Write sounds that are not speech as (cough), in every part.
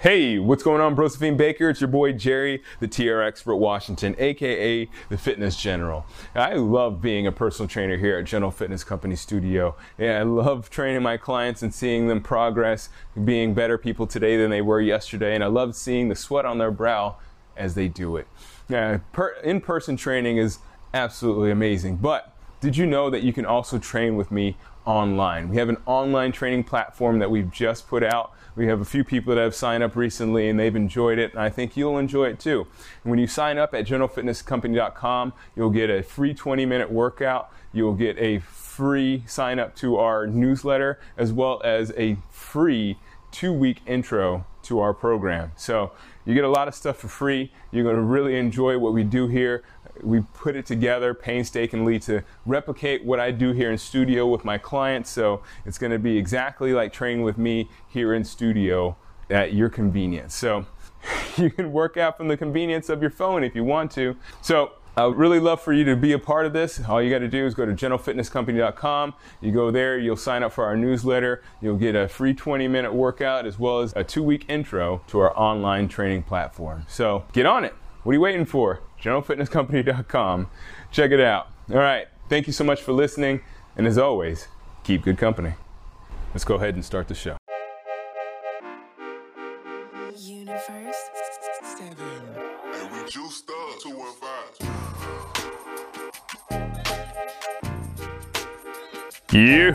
Hey, what's going on, Brosephine Baker? It's your boy Jerry, the TR Expert Washington, aka the Fitness General. I love being a personal trainer here at General Fitness Company Studio. Yeah, I love training my clients and seeing them progress, being better people today than they were yesterday, and I love seeing the sweat on their brow as they do it. Yeah, per- in-person training is absolutely amazing, but did you know that you can also train with me online? We have an online training platform that we've just put out we have a few people that have signed up recently and they've enjoyed it, and I think you'll enjoy it too. And when you sign up at generalfitnesscompany.com, you'll get a free 20 minute workout. You'll get a free sign up to our newsletter, as well as a free two week intro to our program. So you get a lot of stuff for free. You're going to really enjoy what we do here we put it together painstakingly to replicate what I do here in studio with my clients. So it's going to be exactly like training with me here in studio at your convenience. So (laughs) you can work out from the convenience of your phone if you want to. So I would really love for you to be a part of this. All you got to do is go to generalfitnesscompany.com. You go there, you'll sign up for our newsletter. You'll get a free 20 minute workout as well as a two week intro to our online training platform. So get on it. What are you waiting for? GeneralFitnessCompany.com. Check it out. All right. Thank you so much for listening. And as always, keep good company. Let's go ahead and start the show. You,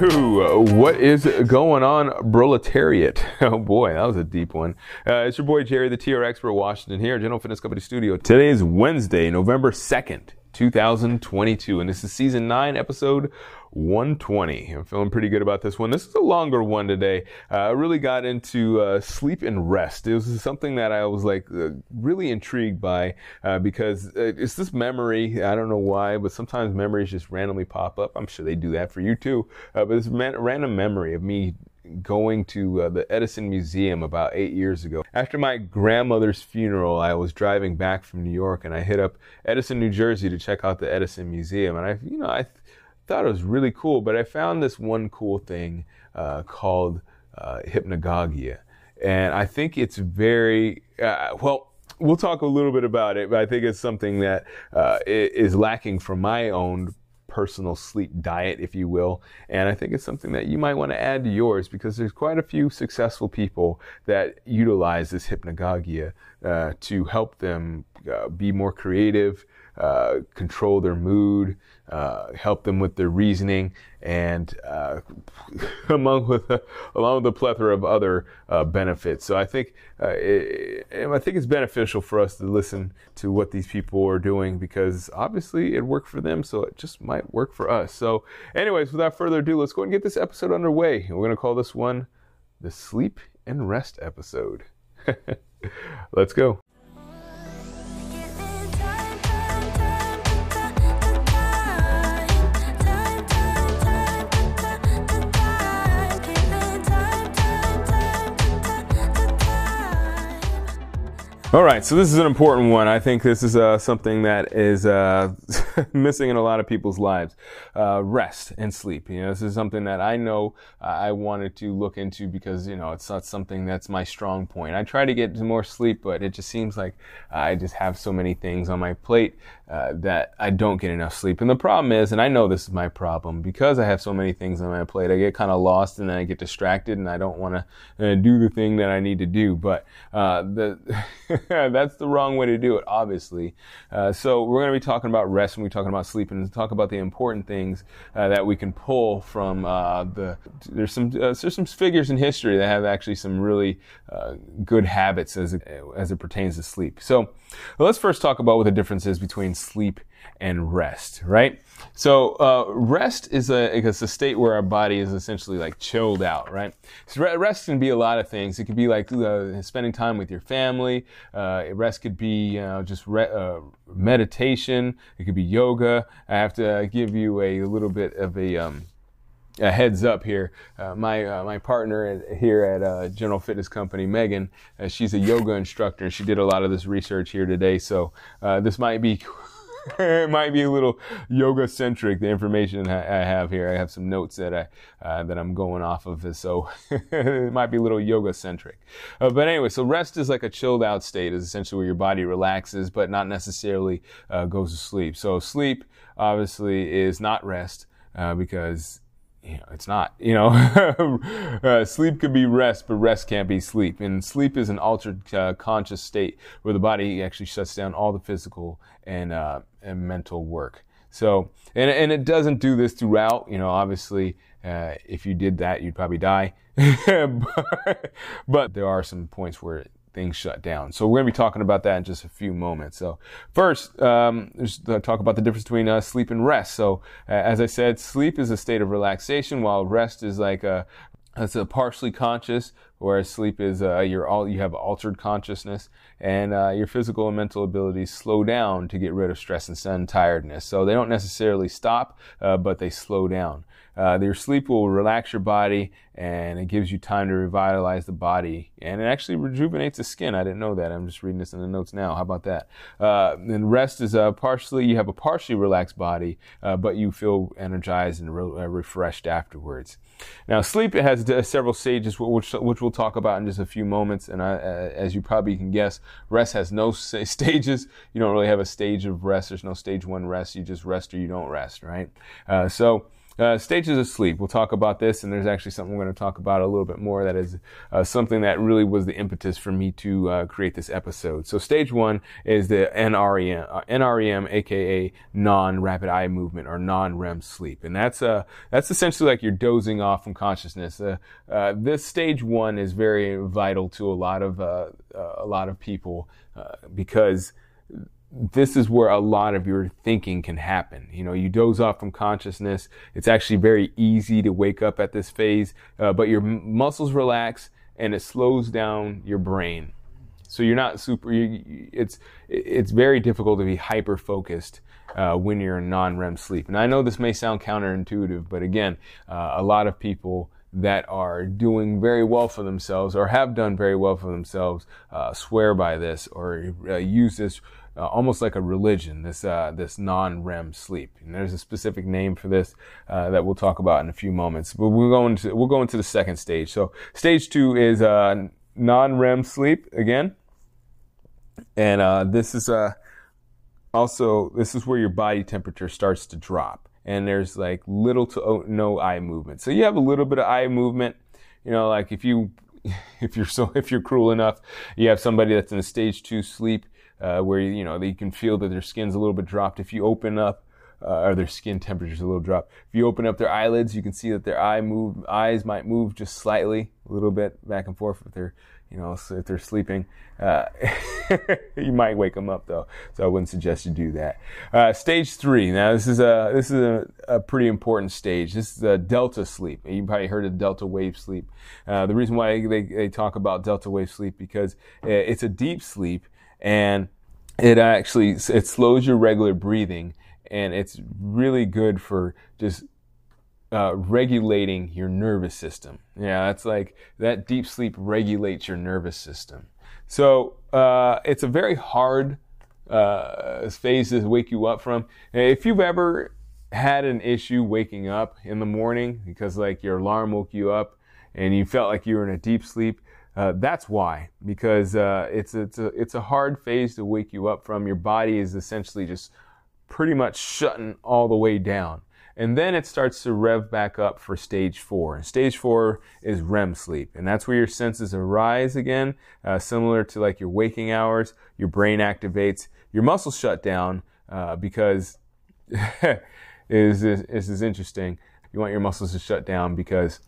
what is going on, proletariat? (laughs) Oh boy, that was a deep one. Uh, it's your boy Jerry, the TR Expert Washington here, General Fitness Company Studio. Today is Wednesday, November 2nd, 2022, and this is season 9, episode 120. I'm feeling pretty good about this one. This is a longer one today. Uh, I really got into uh, sleep and rest. It was something that I was like uh, really intrigued by uh, because uh, it's this memory. I don't know why, but sometimes memories just randomly pop up. I'm sure they do that for you too. Uh, but it's man- random memory of me going to uh, the Edison Museum about eight years ago. After my grandmother's funeral, I was driving back from New York and I hit up Edison, New Jersey to check out the Edison Museum. And I, you know, I thought it was really cool, but I found this one cool thing uh, called uh, hypnagogia. And I think it's very, uh, well, we'll talk a little bit about it, but I think it's something that uh, is lacking from my own personal sleep diet, if you will. And I think it's something that you might want to add to yours because there's quite a few successful people that utilize this hypnagogia uh, to help them uh, be more creative, uh, control their mood, uh, help them with their reasoning, and uh, (laughs) among with (laughs) along with a plethora of other uh, benefits. So I think uh, it, I think it's beneficial for us to listen to what these people are doing because obviously it worked for them, so it just might work for us. So, anyways, without further ado, let's go and get this episode underway. We're going to call this one the sleep and rest episode. (laughs) let's go. All right, so this is an important one. I think this is uh, something that is uh, (laughs) missing in a lot of people's lives. Uh, rest and sleep. You know, this is something that I know I wanted to look into because you know it's not something that's my strong point. I try to get more sleep, but it just seems like I just have so many things on my plate uh, that I don't get enough sleep. And the problem is, and I know this is my problem because I have so many things on my plate. I get kind of lost and then I get distracted, and I don't want to uh, do the thing that I need to do. But uh, the (laughs) that's the wrong way to do it, obviously. Uh, so we're going to be talking about rest and we're talking about sleep and talk about the important things uh, that we can pull from uh, the. There's some there's some figures in history that have actually some really uh, good habits as it, as it pertains to sleep. So let's first talk about what the difference is between sleep and rest, right? So uh, rest is a it's a state where our body is essentially like chilled out, right? So rest can be a lot of things. It could be like uh, spending time with your family. Uh, rest could be you know, just re- uh, meditation. It could be yoga. I have to give you a little bit of a um, a heads up here. Uh, my uh, my partner here at uh, General Fitness Company, Megan, uh, she's a yoga instructor, and she did a lot of this research here today. So uh, this might be (laughs) it might be a little yoga centric. The information I have here, I have some notes that I uh, that I'm going off of, so (laughs) it might be a little yoga centric. Uh, but anyway, so rest is like a chilled out state, is essentially where your body relaxes, but not necessarily uh, goes to sleep. So sleep obviously is not rest uh, because you know, it's not, you know, (laughs) uh, sleep could be rest, but rest can't be sleep. And sleep is an altered uh, conscious state where the body actually shuts down all the physical and, uh, and mental work. So, and, and it doesn't do this throughout, you know, obviously, uh, if you did that, you'd probably die. (laughs) but, but there are some points where things shut down. So we're going to be talking about that in just a few moments. So first, um, there's talk about the difference between uh, sleep and rest. So uh, as I said, sleep is a state of relaxation, while rest is like a it's a partially conscious, whereas sleep is uh, you're all you have altered consciousness, and uh, your physical and mental abilities slow down to get rid of stress and sun tiredness. So they don't necessarily stop, uh, but they slow down. Uh, your sleep will relax your body and it gives you time to revitalize the body and it actually rejuvenates the skin. I didn't know that. I'm just reading this in the notes now. How about that? Uh, and rest is uh, partially, you have a partially relaxed body, uh, but you feel energized and re- uh, refreshed afterwards. Now, sleep has several stages, which, which we'll talk about in just a few moments. And I, uh, as you probably can guess, rest has no (laughs) stages. You don't really have a stage of rest. There's no stage one rest. You just rest or you don't rest, right? Uh, so, uh, stages of sleep. We'll talk about this, and there's actually something we're going to talk about a little bit more. That is uh, something that really was the impetus for me to uh, create this episode. So, stage one is the NREM, uh, NREM, aka non-rapid eye movement or non-REM sleep, and that's uh that's essentially like you're dozing off from consciousness. Uh, this stage one is very vital to a lot of uh, a lot of people because this is where a lot of your thinking can happen. You know, you doze off from consciousness. It's actually very easy to wake up at this phase, uh, but your m- muscles relax and it slows down your brain. So you're not super. You, it's it's very difficult to be hyper focused uh, when you're in non-REM sleep. And I know this may sound counterintuitive, but again, uh, a lot of people that are doing very well for themselves or have done very well for themselves uh, swear by this or uh, use this uh, almost like a religion, this uh, this non-REM sleep. And there's a specific name for this uh, that we'll talk about in a few moments. But we'll go into we'll go into the second stage. So stage two is uh, non-REM sleep again, and uh, this is uh, also this is where your body temperature starts to drop, and there's like little to no eye movement. So you have a little bit of eye movement. You know, like if you (laughs) if you're so if you're cruel enough, you have somebody that's in a stage two sleep uh, where you know you can feel that their skin's a little bit dropped. If you open up, uh, or their skin temperature's a little drop. If you open up their eyelids, you can see that their eye move eyes might move just slightly, a little bit back and forth if they're you know if they're sleeping. Uh, (laughs) you might wake them up though, so I wouldn't suggest you do that. Uh, stage three. Now this is a this is a, a, pretty important stage. This is a delta sleep. You probably heard of delta wave sleep. Uh, the reason why they, they talk about delta wave sleep because uh, it's a deep sleep and it actually it slows your regular breathing and it's really good for just uh, regulating your nervous system. Yeah, that's like that deep sleep regulates your nervous system. So uh, it's a very hard uh, phase to wake you up from. If you've ever had an issue waking up in the morning because like your alarm woke you up and you felt like you were in a deep sleep, uh, that's why, because uh, it's it's a it's a hard phase to wake you up from. Your body is essentially just pretty much shutting all the way down, and then it starts to rev back up for stage four. And stage four is REM sleep, and that's where your senses arise again, uh, similar to like your waking hours. Your brain activates, your muscles shut down uh, because (laughs) is is is interesting. You want your muscles to shut down because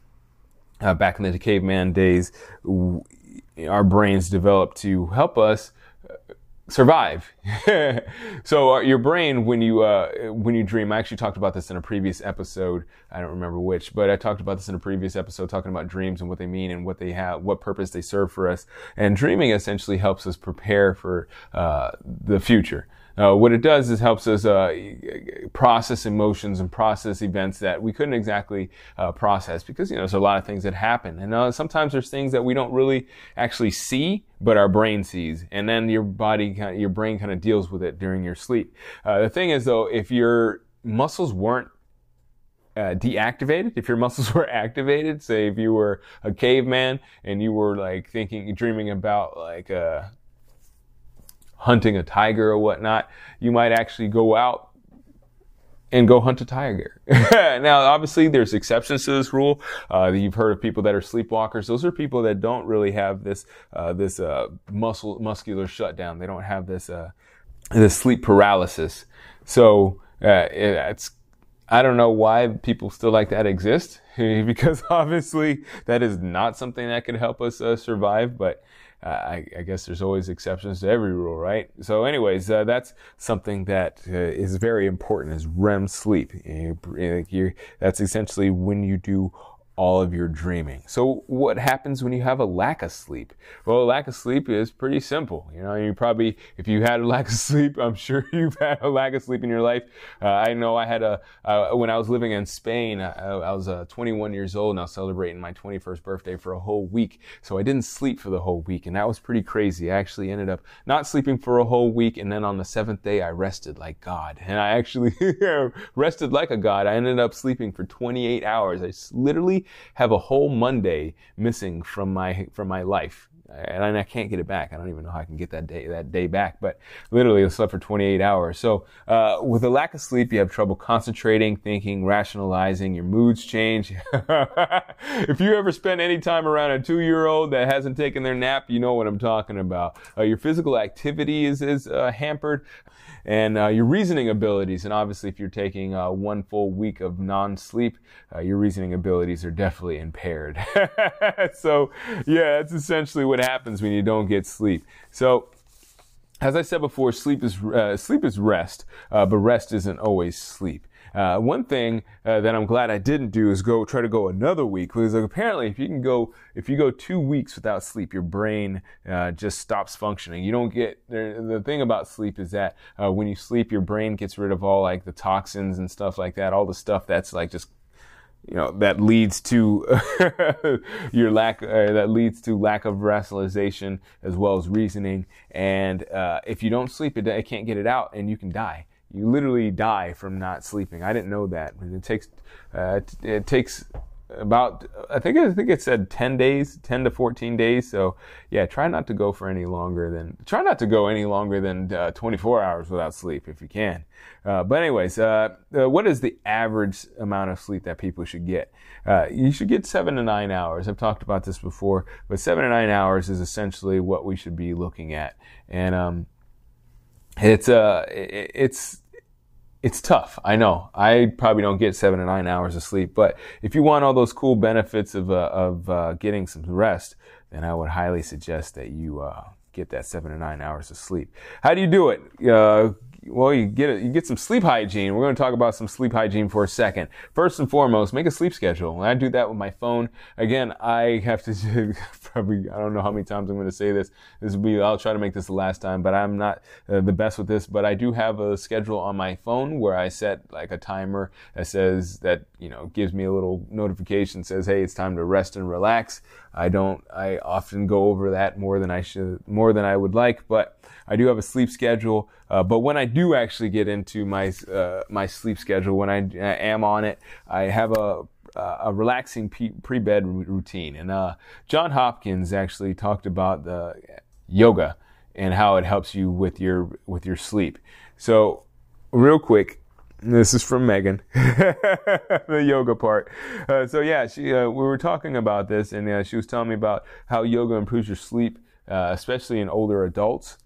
uh, back in the caveman days, our brains developed to help us uh, survive. (laughs) so uh, your brain, when you uh, when you dream, I actually talked about this in a previous episode. I don't remember which, but I talked about this in a previous episode, talking about dreams and what they mean and what they have, what purpose they serve for us. And dreaming essentially helps us prepare for uh, the future. Uh, what it does is helps us uh, process emotions and process events that we couldn't exactly uh, process because you know there's a lot of things that happen, and uh, sometimes there's things that we don't really actually see, but our brain sees, and then your body, your brain kind of deals with it during your sleep. Uh, the thing is though, if your muscles weren't uh, deactivated, if your (laughs) muscles were activated, say if you were a caveman and you were like thinking, dreaming about like uh, hunting a tiger or whatnot, you might actually go out and go hunt a tiger. (laughs) now, obviously, there's exceptions to this rule. Uh, you've heard of people that are sleepwalkers. Those are people that don't really have this uh, this uh, muscle muscular shutdown. They don't have this uh, this sleep paralysis. So uh, it's I don't know why people still like that exist (laughs) because obviously that is not something that could help us uh, survive. But uh, I, I, guess there's always exceptions to every rule, right? So, anyways, uh, that's something that uh, is very important: is REM sleep. You, that's essentially when you do all of your dreaming. So what happens when you have a lack of sleep? Well, a lack of sleep is pretty simple. You know, you probably, if you had a (laughs) lack of sleep, I'm sure (laughs) you've had a lack of sleep in your life. Uh, I know I had a, uh, when I was living in Spain, I, I was uh, 21 years old and I was celebrating my 21st birthday for a whole week. So I didn't sleep for the whole week and that was pretty crazy. I actually ended up not sleeping for a whole week and then on the seventh day I rested like God. And I actually (laughs) rested like a God. I ended up sleeping for 28 hours. I literally have a whole Monday missing from my from my life and I can't get it back. I don't even know how I can get that day that day back. But literally, I slept for 28 hours. So uh, with a lack of sleep, you have trouble concentrating, thinking, rationalizing. Your moods change. (laughs) if you ever spend any time around a two-year-old that hasn't taken their nap, you know what I'm talking about. Uh, your physical activity is is uh, hampered and uh, your reasoning abilities. And obviously, if you're taking uh, one full week of non-sleep, uh, your reasoning abilities are definitely impaired. (laughs) so, yeah, that's essentially what happens when you don't get sleep. So, as I said before, sleep is uh, sleep is rest, uh, but rest isn't always sleep. Uh, one thing uh, that I'm glad I didn't do is go try to go another week because apparently if you can go if you go two weeks without sleep, your brain uh, just stops functioning. You don't get the thing about sleep is that uh, when you sleep, your brain gets rid of all like the toxins and stuff like that, all the stuff that's like just you know that leads to (laughs) your lack uh, that leads to lack of rationalization as well as reasoning and uh, if you don't sleep it, it can't get it out and you can die you literally die from not sleeping. I didn't know that. It takes uh, it takes about I think I think it said 10 days, 10 to 14 days. So yeah, try not to go for any longer than try not to go any longer than uh, 24 hours without sleep if you can. Uh, but anyways, uh, uh what is the average amount of sleep that people should get? Uh, you should get seven to nine hours. I've talked about this before, but seven to nine hours is essentially what we should be looking at. And um, it's uh it's it's tough. I know. I probably don't get seven to nine hours of sleep, but if you want all those cool benefits of uh, of uh, getting some rest, then I would highly suggest that you uh, get that seven to nine hours of sleep. How do you do it? Well, you get it, you get some sleep hygiene. We're going to talk about some sleep hygiene for a second. First and foremost, make a sleep schedule. And I do that with my phone. Again, I have to (laughs) probably I don't know how many times I'm going to say this. This will be I'll try to make this the last time, but I'm not uh, the best with this. But I do have a schedule on my phone where I set like a timer that says that you know gives me a little notification says hey it's time to rest and relax. I don't I often go over that more than I should more than I would like, but I do have a sleep schedule, uh, but when I actually get into my uh, my sleep schedule, when I, I, am on it, I have a a relaxing pre bed routine. And uh, John Hopkins actually talked about the yoga and how it helps you with your with your sleep. So, real quick, this is from Megan, (laughs) the yoga part. Uh, so yeah, she uh, we were talking about this, and uh, she was telling me about how yoga improves your sleep, uh, especially in older adults.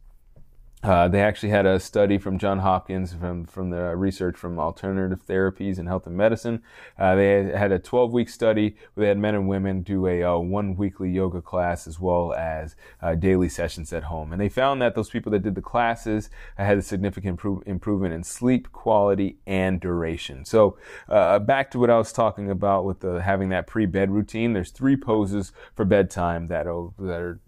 Uh, they actually had a study from John Hopkins from, from the research from alternative therapies and health and medicine. Uh, they had a 12 week study where they had men and women do a uh, one weekly yoga class as well as uh, daily sessions at home. And they found that those people that did the classes had a significant improve, improvement in sleep quality and duration. So uh, back to what I was talking about with the, having that pre bed routine. There's three poses for bedtime that that are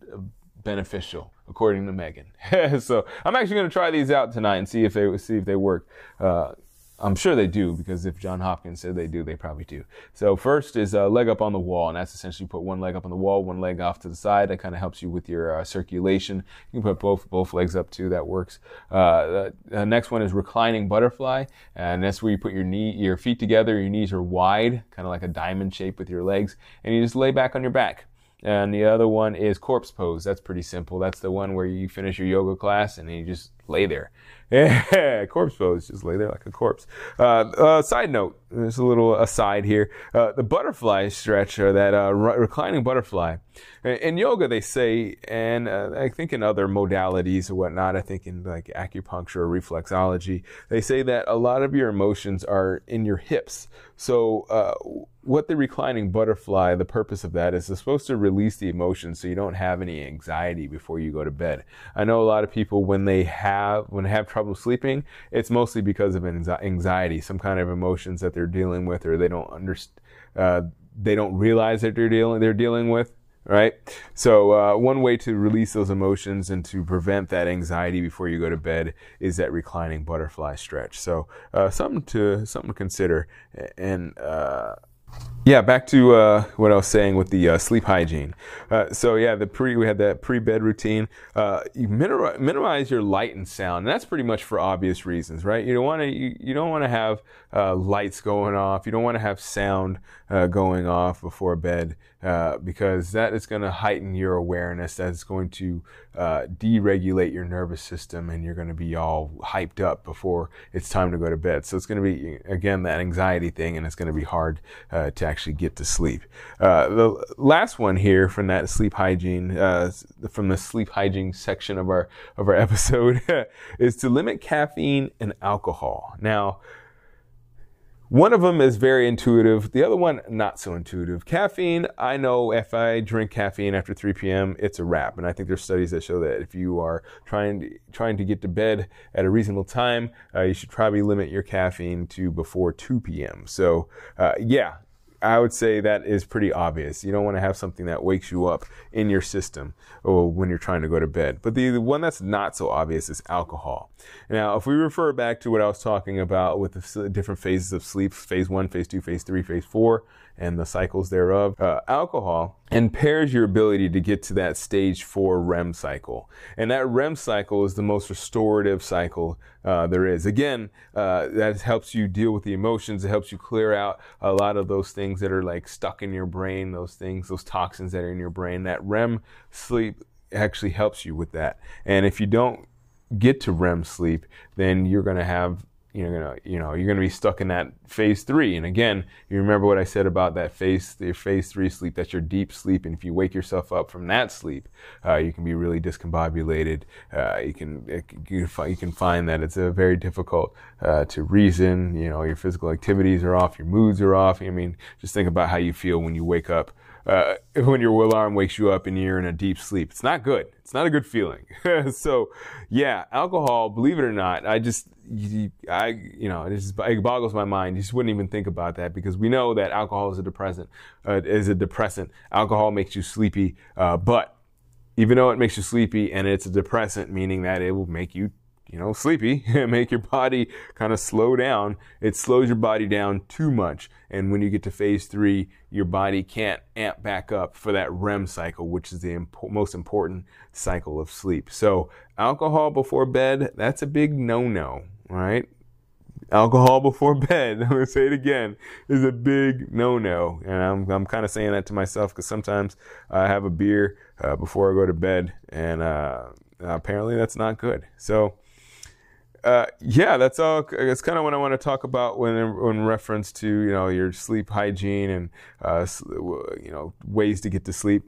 beneficial according to Megan. (laughs) so I'm actually going to try these out tonight and see if they see if they work. Uh, I'm sure they do because if John Hopkins said they do, they probably do. So first is a leg up on the wall, and that's essentially put one leg up on the wall, one leg off to the side. That kind of helps you with your uh, circulation. You can put both both legs up too. That works. Uh, the next one is reclining butterfly, and that's where you put your knee, your feet together. Your knees are wide, kind of like a diamond shape with your legs, and you just lay back on your back. And the other one is corpse pose. That's pretty simple. That's the one where you finish your yoga class and then you just lay there. (laughs) Yeah, corpse pose. Just lay there like a corpse. Uh, uh, side note, there's a little aside here. Uh, the butterfly stretch, or that uh, reclining butterfly. In yoga, they say, and uh, I think in other modalities or whatnot, I think in like acupuncture or reflexology, they say that a lot of your emotions are in your hips. So, uh, what the reclining butterfly, the purpose of that is it's supposed to release the emotions so you don't have any anxiety before you go to bed. I know a lot of people when they have when they have trouble sleeping, it's mostly because of anxiety, some kind of emotions that they're dealing with or they don't understand uh, they don't realize that they're dealing they're dealing with right? So uh, one way to release those emotions and to prevent that anxiety before you go to bed is that reclining butterfly stretch. So uh, something to something to consider and. Yeah, back to uh, what I was saying with the uh, sleep hygiene. Uh, so yeah, the pre we had that pre-bed routine. Uh, you minimize, minimize your light and sound, and that's pretty much for obvious reasons, right? You don't want to you, you, don't want to have uh, lights going off. You don't want to have sound uh, going off before bed because that is going to heighten your awareness. That's going to deregulate your nervous system, and you're going to be all hyped up before it's time to go to bed. So it's going to be again that anxiety thing, and it's going to be hard to actually get to sleep. Uh, the last one here from that sleep hygiene, uh, from the sleep hygiene section of our of our (laughs) episode, is to limit caffeine and alcohol. Now. One of them is very intuitive. The other one, not so intuitive. Caffeine, I know if I drink caffeine after 3 p.m., it's a wrap. And I think there's studies that show that if you are trying to, trying to get to bed at a reasonable time, uh, you should probably limit your caffeine to before 2 p.m. So, uh, yeah, I would say that is pretty obvious. You don't want to have something that wakes you up in your system or when you're trying to go to bed. But the, the one that's not so obvious is alcohol. Now, if we refer back to what I was talking about with the different phases of sleep, phase one, phase two, phase three, phase four, and the cycles thereof. Uh, alcohol impairs your ability to get to that stage four REM cycle. And that REM cycle is the most restorative cycle uh, there is. Again, uh, that helps you deal with the emotions. It helps you clear out a lot of those things that are like stuck in your brain, those things, those toxins that are in your brain. That REM sleep actually helps you with that. And if you don't get to REM sleep, then you're going to have you're gonna you know you're gonna be stuck in that phase three. And again you remember what i said about that phase the phase three sleep that's your deep sleep. And if you wake yourself up from that sleep uh, you can be really discombobulated. Uh, you can you can find that it's a very difficult uh, to reason. You know your physical activities are off your moods are off. I mean just think about how you feel when you wake up uh, (laughs) when your alarm wakes you up and you're in a deep sleep. It's not good. It's not a good feeling. (laughs) so, yeah, alcohol. Believe it or not, I just, I, you know, it, just, it boggles my mind. You just wouldn't even think about that because we know that alcohol is a depressant. Uh, is a depressant. Alcohol makes you sleepy, uh, but even though it makes you sleepy and it's a depressant, meaning that it will make you you know, sleepy, (laughs) make your body kind of slow down. It slows your body down too much. And when you get to phase three, your body can't amp back up for that REM cycle, which is the impo- most important cycle of sleep. So, alcohol before bed, that's a big no no, right? Alcohol before bed, (laughs) I'm to say it again, is a big no no. And I'm, I'm kind of saying that to myself because sometimes I have a beer uh, before I go to bed, and uh, apparently that's not good. So, uh, yeah, that's all. That's kind of what I want to talk about when in reference to you know your sleep hygiene and uh, you know ways to get to sleep.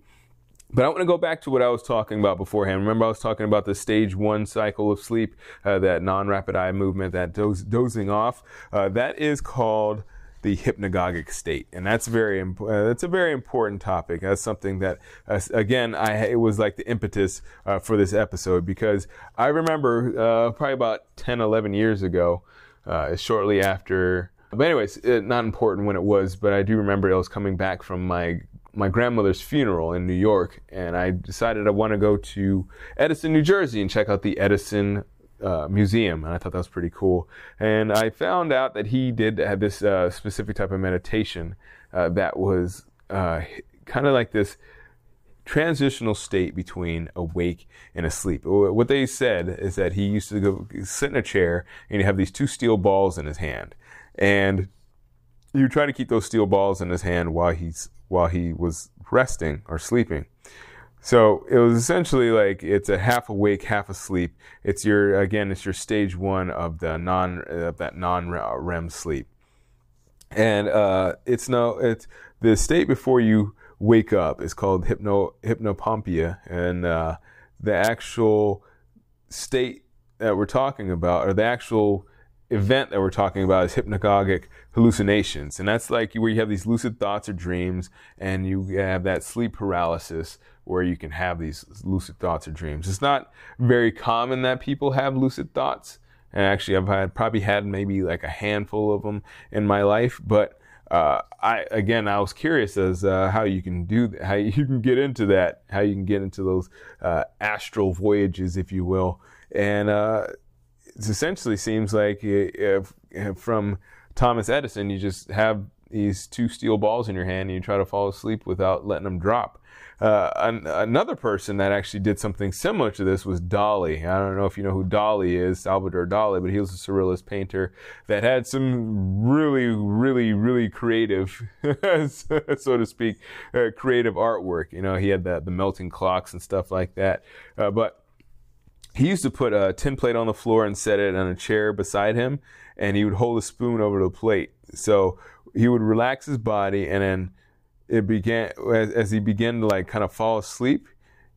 But I want to go back to what I was talking about beforehand. Remember, I was talking about the stage one cycle of sleep, uh, that non-rapid eye movement, that dozing off. Uh, that is called the hypnagogic state, and that's very uh, that's a very important topic. That's something that uh, again I it was like the impetus uh, for this episode because I remember uh, probably about 10, 11 years ago, uh, shortly after. But anyways, it, not important when it was, but I do remember I was coming back from my my grandmother's funeral in New York, and I decided I want to go to Edison, New Jersey, and check out the Edison uh, museum, and I thought that was pretty cool. And I found out that he did have this uh, specific type of meditation uh, that was uh, kind of like this transitional state between awake and asleep. What they said is that he used to go sit in a chair and he'd have these two steel balls in his hand, and you try to keep those steel balls in his hand while he's while he was resting or sleeping. So it was essentially like it's a half awake, half asleep. It's your again, it's your stage one of the non of that non REM sleep, and uh, it's no it's the state before you wake up is called hypno hypnopompia, and uh, the actual state that we're talking about, or the actual event that we're talking about is hypnagogic hallucinations. And that's like where you have these lucid thoughts or dreams and you have that sleep paralysis where you can have these lucid thoughts or dreams. It's not very common that people have lucid thoughts. And actually, I've had probably had maybe like a handful of them in my life. But uh, I again, I was curious as uh, how you can do that, how you can get into that, how you can get into those uh, astral voyages, if you will. And uh, it essentially seems like if, if from Thomas Edison, you just have these two steel balls in your hand and you try to fall asleep without letting them drop. Uh, an, another person that actually did something similar to this was Dali. I don't know if you know who Dali is, Salvador Dali, but he was a surrealist painter that had some really, really, really creative, (laughs) so to speak, uh, creative artwork. You know, he had the, the melting clocks and stuff like that. Uh, but he used to put a tin plate on the floor and set it on a chair beside him, and he would hold a spoon over the plate. So he would relax his body, and then it began as, as he began to like kind of fall asleep.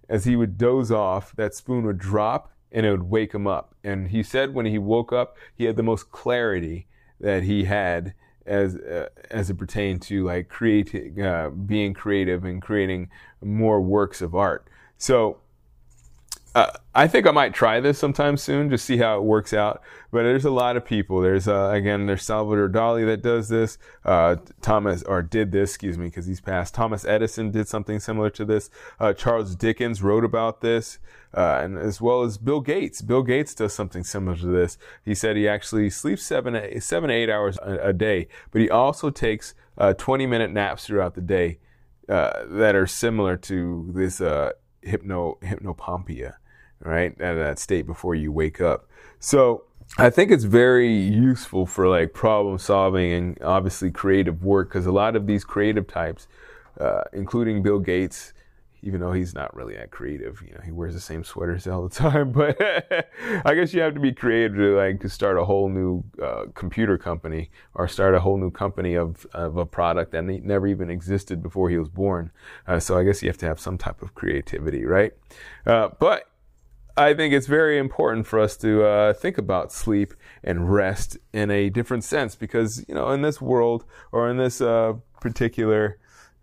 As he would doze off, that spoon would drop, and it would wake him up. And he said when he woke up, he had the most clarity that he had as uh, as it pertained to like creating, uh, being creative and creating more works of art. So uh, I think I might try this sometime soon, just see how it works out. But there's a lot of people. There's uh, again, there's Salvador Dali that does this. Uh, Thomas or did this, excuse me, because he's passed. Thomas Edison did something similar to this. Uh, Charles Dickens wrote about this, uh, and as well as Bill Gates. Bill Gates does something similar to this. He said he actually sleeps seven, seven, eight hours a, a day, but he also takes uh, 20 minute naps throughout the day that are similar to this hypno hypnopompia, right? Out of that state before you wake up. So I think it's very useful for like problem solving and obviously creative work because a lot of these creative types, uh, including Bill Gates, even though he's not really that creative. You know, he wears the same sweaters (laughs) all the time. But (laughs) I guess you have to be creative to like to start a whole new uh, computer company or start a whole new company of of a product that never even existed before he was born. Uh, so I guess you have to have some type of creativity, right? Uh, but I think it's very important for us to uh, think about sleep and rest in a different sense because you know in this world or in this uh, particular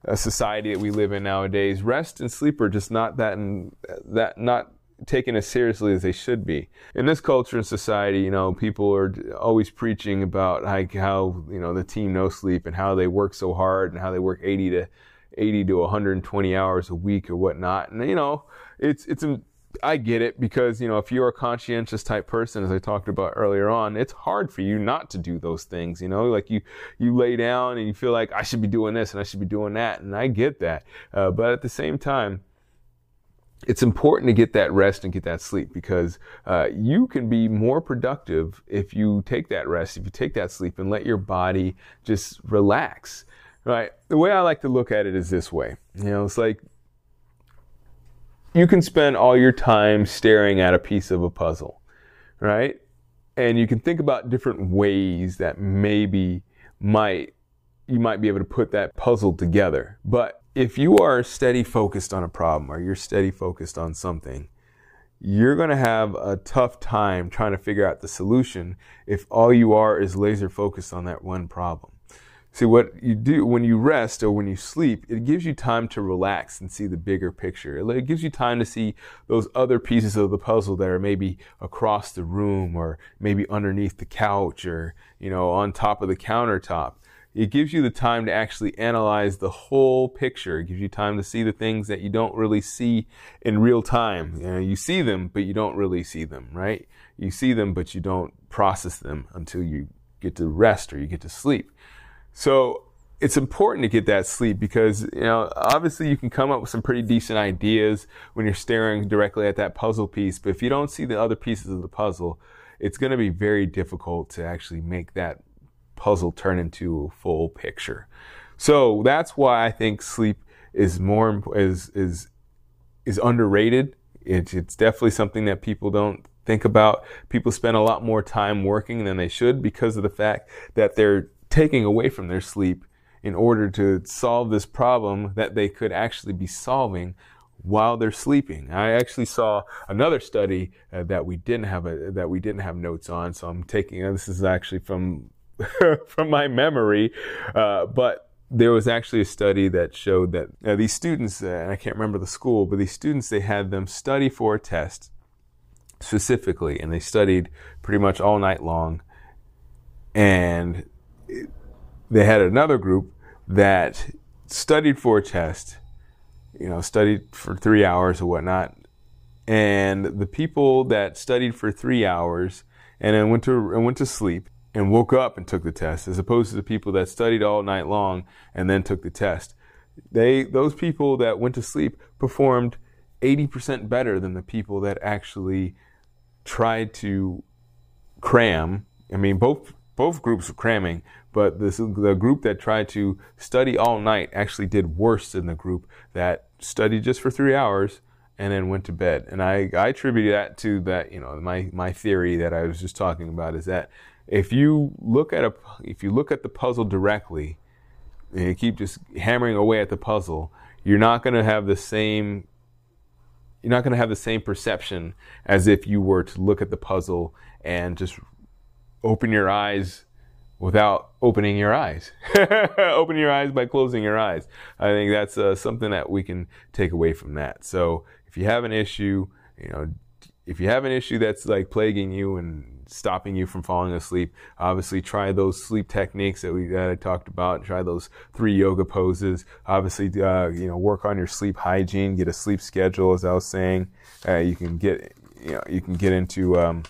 a society that we live in nowadays, rest and sleep are just not that in, that not taken as seriously as they should be. In this culture and society, you know, people are always preaching about like how you know the team no sleep and how they work so hard and how they work 80 to 80 to 120 hours a week or whatnot. And you know, it's it's I get it because, you know, if you're a conscientious type person, as I talked about earlier on, it's hard for you not to do those things, you know, like you, you lay down and you feel like I should be doing this and I should be doing that. And I get that. Uh, but at the same time, it's important to get that rest and get that sleep because uh, you can be more productive if you take that rest, if you take that sleep and let your body just relax. Right. The way I like to look at it is this way. You know, it's like you can spend all your time staring at a piece of a puzzle, right? And you can think about different ways that maybe might you might be able to put that puzzle together. But if you are steady focused on a problem or you're steady focused on something, you're going to have a tough time trying to figure out the solution if all you are is laser focused on that one problem. See, what you do when you rest or when you sleep, it gives you time to relax and see the bigger picture. It gives you time to see those other pieces of the puzzle that are maybe across the room or maybe underneath the couch or, you know, on top of the countertop. it gives you the time to actually analyze the whole picture. It gives you time to see the things that you don't really see in real time. You, know, you see them, but you don't really see them, right? You see them, but you don't process them until you get to rest or you get to sleep. So it's important to get that sleep because you know obviously you can come up with some pretty decent ideas when you're staring directly at that puzzle piece but if you don't see the other pieces of the puzzle it's going to be very difficult to actually make that puzzle turn into a full picture. So that's why i think sleep is more is is is underrated. It's, it's definitely something that people don't think about. People spend a lot more time working than they should because of the fact that they're taking away from their sleep in order to solve this problem that they could actually be solving while they're sleeping. I actually saw another study uh, that we didn't have a, that we didn't have notes on, so I'm taking uh, this is actually from (laughs) from my memory, uh, but there was actually a study that showed that uh, these students, uh, and I can't remember the school, but these students they had them study for a test specifically, and they studied pretty much all night long, and they had another group that studied for a test, you know, studied for three hours or whatnot. And the people that studied for three hours and then went to and went to sleep and woke up and took the test, as opposed to the people that studied all night long and then took the test. They those people that went to sleep performed 80% better than the people that actually tried to cram. I mean, both both groups were cramming, but this, the group that tried to study all night actually did worse than the group that studied just for three hours and then went to bed. And I, I attribute that to that, you know, my, my theory that I was just talking about is that if you look at a, if you look at the puzzle directly and you keep just hammering away at the puzzle, you're not going to have the same, you're not going to have the same perception as if you were to look at the puzzle and just open your eyes without opening your eyes. (laughs) Open your eyes by closing your eyes. I think that's uh, something that we can take away from that. So if you have an issue, you know, if you have an issue that's like plaguing you and stopping you from falling asleep, obviously try those sleep techniques that we that I talked about. Try those three yoga poses. Obviously, uh, you know, work on your sleep hygiene. Get a sleep schedule, as I was saying. Uh, you can get, you know, you can get into um,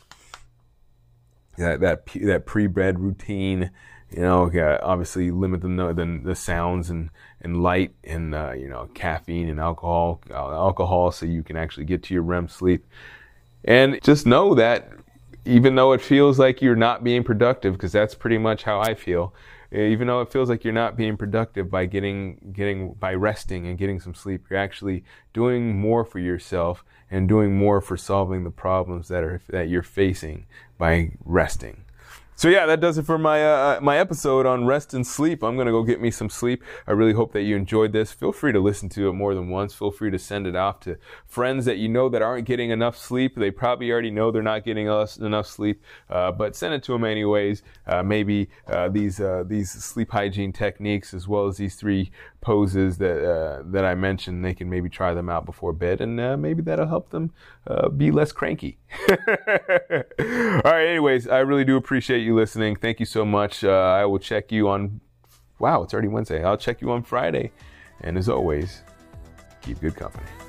that that that pre-bed routine. You know, obviously limit the the, the sounds and and light and uh, you know caffeine and alcohol uh, alcohol so you can actually get to your REM sleep. And just know that even though it feels like you're not being productive, because that's pretty much how I feel, even though it feels like you're not being productive by getting getting by resting and getting some sleep you're actually doing more for yourself and doing more for solving the problems that are that you're facing by resting so yeah, that does it for my uh, uh, my episode on rest and sleep. I'm gonna go get me some sleep. I really hope that you enjoyed this. Feel free to listen to it more than once. Feel free to send it off to friends that you know that aren't getting enough sleep. They probably already know they're not getting enough sleep, uh, but send it to them anyways. Uh, maybe uh, these uh, these sleep hygiene techniques, as well as these three poses that uh, that I mentioned, they can maybe try them out before bed, and uh, maybe that'll help them uh, be less cranky. (laughs) All right. Anyways, I really do appreciate you listening. Thank you so much. Uh, I will check you on, wow, it's already Wednesday. I'll check you on Friday. And as always, keep good company.